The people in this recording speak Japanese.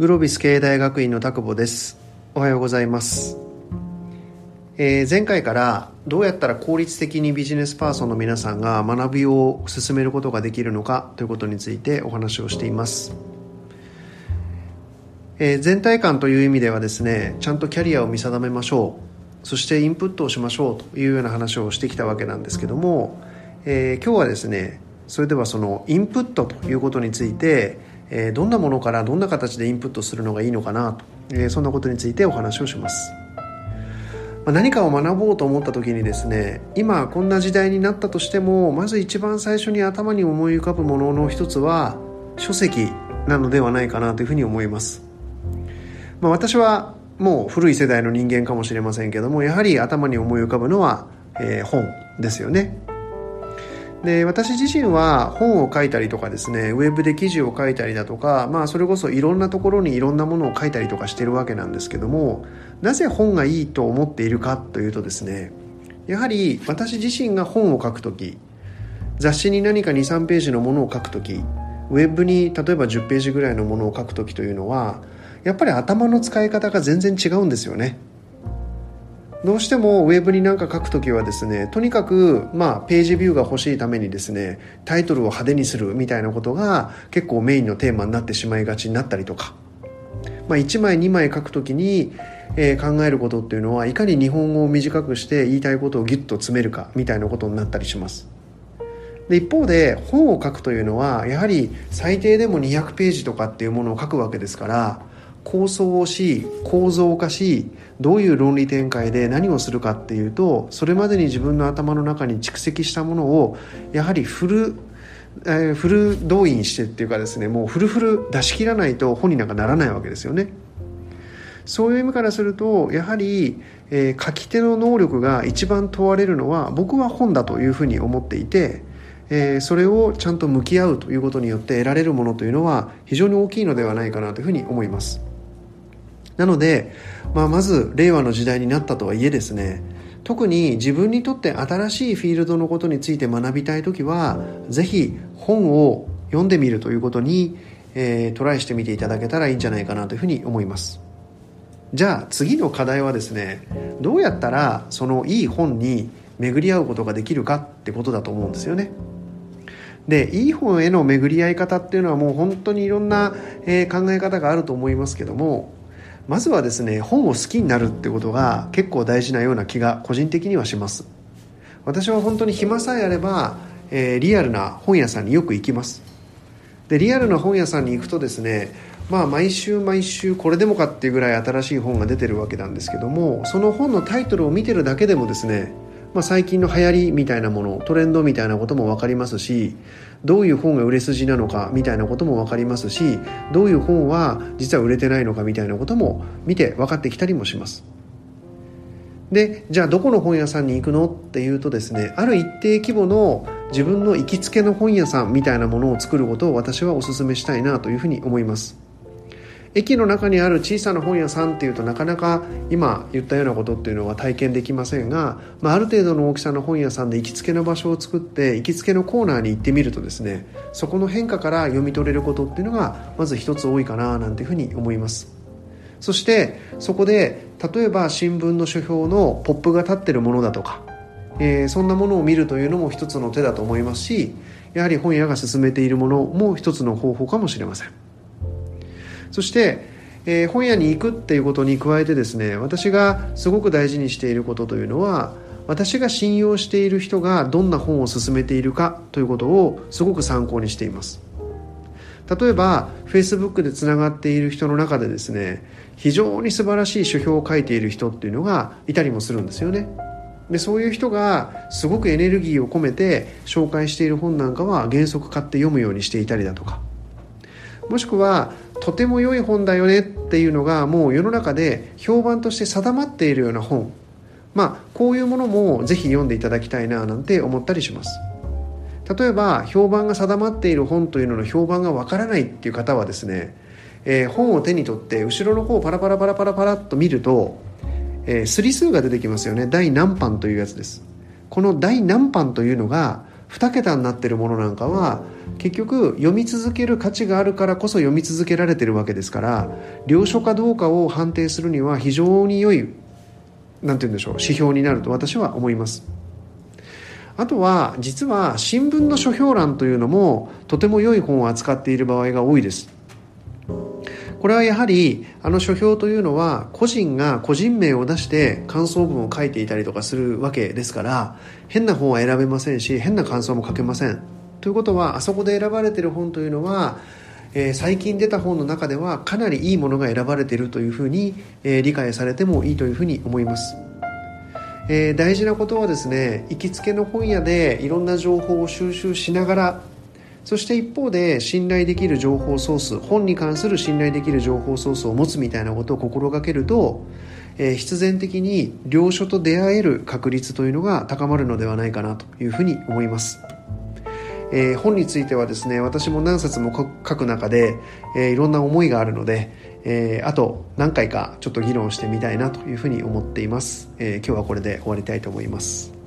グロービス経営大学院の田久保です。おはようございます、えー前回からどうやったら効率的にビジネスパーソンの皆さんが学びを進めることができるのかということについてお話をしています、えー全体感という意味ではですねちゃんとキャリアを見定めましょう。そしてインプットをしましょうというような話をしてきたわけなんですけども、えー今日はですねそれではそのインプットということについてえどんなものからどんな形でインプットするのがいいのかなと、えそんなことについてお話をします、ま何かを学ぼうと思った時にですね今こんな時代になったとしてもまず一番最初に頭に思い浮かぶものの一つは書籍なのではないかなというふうに思います、まあ、私はもう古い世代の人間かもしれませんけどもやはり頭に思い浮かぶのは、えー本ですよね。で私自身は本を書いたりとかですねウェブで記事を書いたりだとか、まあ、それこそいろんなところにいろんなものを書いたりとかしてるわけなんですけどもなぜ本がいいと思っているかというとですねやはり私自身が本を書くとき雑誌に何か23ページのものを書くときウェブに例えば10ページぐらいのものを書くときというのはやっぱり頭の使い方が全然違うんですよね。どうしてもウェブに何か書くときはですねとにかくまあページビューが欲しいためにですねタイトルを派手にするみたいなことが結構メインのテーマになってしまいがちになったりとか、まあ、1枚2枚書くときに、えー考えることっていうのはいかに日本語を短くして言いたいことをギュッと詰めるかみたいなことになったりします。で一方で本を書くというのはやはり最低でも200ページとかっていうものを書くわけですから構想をし構造化しどういう論理展開で何をするかっていうとそれまでに自分の頭の中に蓄積したものをやはりフル、えーフル動員してっていうかですねもうフルフル出し切らないと本になんかならないわけですよね。そういう意味からするとやはり、えー書き手の能力が一番問われるのは僕は本だというふうに思っていてえーそれをちゃんと向き合うということによって得られるものというのは非常に大きいのではないかなというふうに思います。なので、まあ、まず令和の時代になったとはいえですね特に自分にとって新しいフィールドのことについて学びたい時はぜひ本を読んでみるということに、えートライしてみていただけたらいいんじゃないかなというふうに思います。じゃあ次の課題はですねどうやったらそのいい本に巡り合うことができるかってことだと思うんですよね。でいい本への巡り合い方っていうのはもう本当にいろんな、え考え方があると思いますけどもまずはですね本を好きになるってことが結構大事なような気が個人的にはします。私は本当に暇さえあれば、えーリアルな本屋さんによく行きます。でリアルな本屋さんに行くとですねまあ毎週毎週これでもかっていうぐらい新しい本が出てるわけなんですけどもその本のタイトルを見てるだけでもですね、まあ、最近の流行りみたいなものトレンドみたいなことも分かりますしどういう本が売れ筋なのかみたいなことも分かりますしどういう本は実は売れてないのかみたいなことも見て分かってきたりもします。でじゃあどこの本屋さんに行くのっていうとですねある一定規模の自分の行きつけの本屋さんみたいなものを作ることを私はお勧めしたいなというふうに思います。駅の中にある小さな本屋さんっていうとなかなか今言ったようなことっていうのは体験できませんが、まあ、ある程度の大きさの本屋さんで行きつけの場所を作って行きつけのコーナーに行ってみるとですねそこの変化から読み取れることっていうのがまず一つ多いかななんていうふうに思います。そしてそこで例えば新聞の書評のポップが立ってるものだとか、えーそんなものを見るというのも一つの手だと思いますしやはり本屋が進めているものも一つの方法かもしれません。そして、えー本屋に行くっていうことに加えてですね私がすごく大事にしていることというのは私が信用している人がどんな本を勧めているかということをすごく参考にしています。例えば Facebook でつながっている人の中でですね非常に素晴らしい書評を書いている人っていうのがいたりもするんですよね。でそういう人がすごくエネルギーを込めて紹介している本なんかは原則買って読むようにしていたりだとか。もしくはとても良い本だよねっていうのがもう世の中で評判として定まっているような本。まあこういうものもぜひ読んでいただきたいななんて思ったりします。例えば評判が定まっている本というのの評判がわからないっていう方はですね、えー本を手に取って後ろの方をパラパラパラパラパラっと見ると、えー、スリ数が出てきますよね。第何版というやつです。この第何版というのが2桁になってるものなんかは結局読み続ける価値があるからこそ読み続けられてるわけですから良書かどうかを判定するには非常に良い何て言うんでしょう指標になると私は思います。あとは実は新聞の書評欄というのもとても良い本を扱っている場合が多いです。これはやはりあの書評というのは個人が個人名を出して感想文を書いていたりとかするわけですから変な本は選べませんし変な感想も書けません。ということはあそこで選ばれている本というのは、えー、最近出た本の中ではかなりいいものが選ばれているというふうに、えー、理解されてもいいというふうに思います。えー、大事なことはですね行きつけの本屋でいろんな情報を収集しながらそして一方で信頼できる情報ソース本に関する信頼できる情報ソースを持つみたいなことを心がけると、えー、必然的に良書と出会える確率というのが高まるのではないかなというふうに思います。えー、本についてはですね私も何冊も書く中で、えー、いろんな思いがあるので、えー、あと何回かちょっと議論してみたいなというふうに思っています、え今日はこれで終わりたいと思います。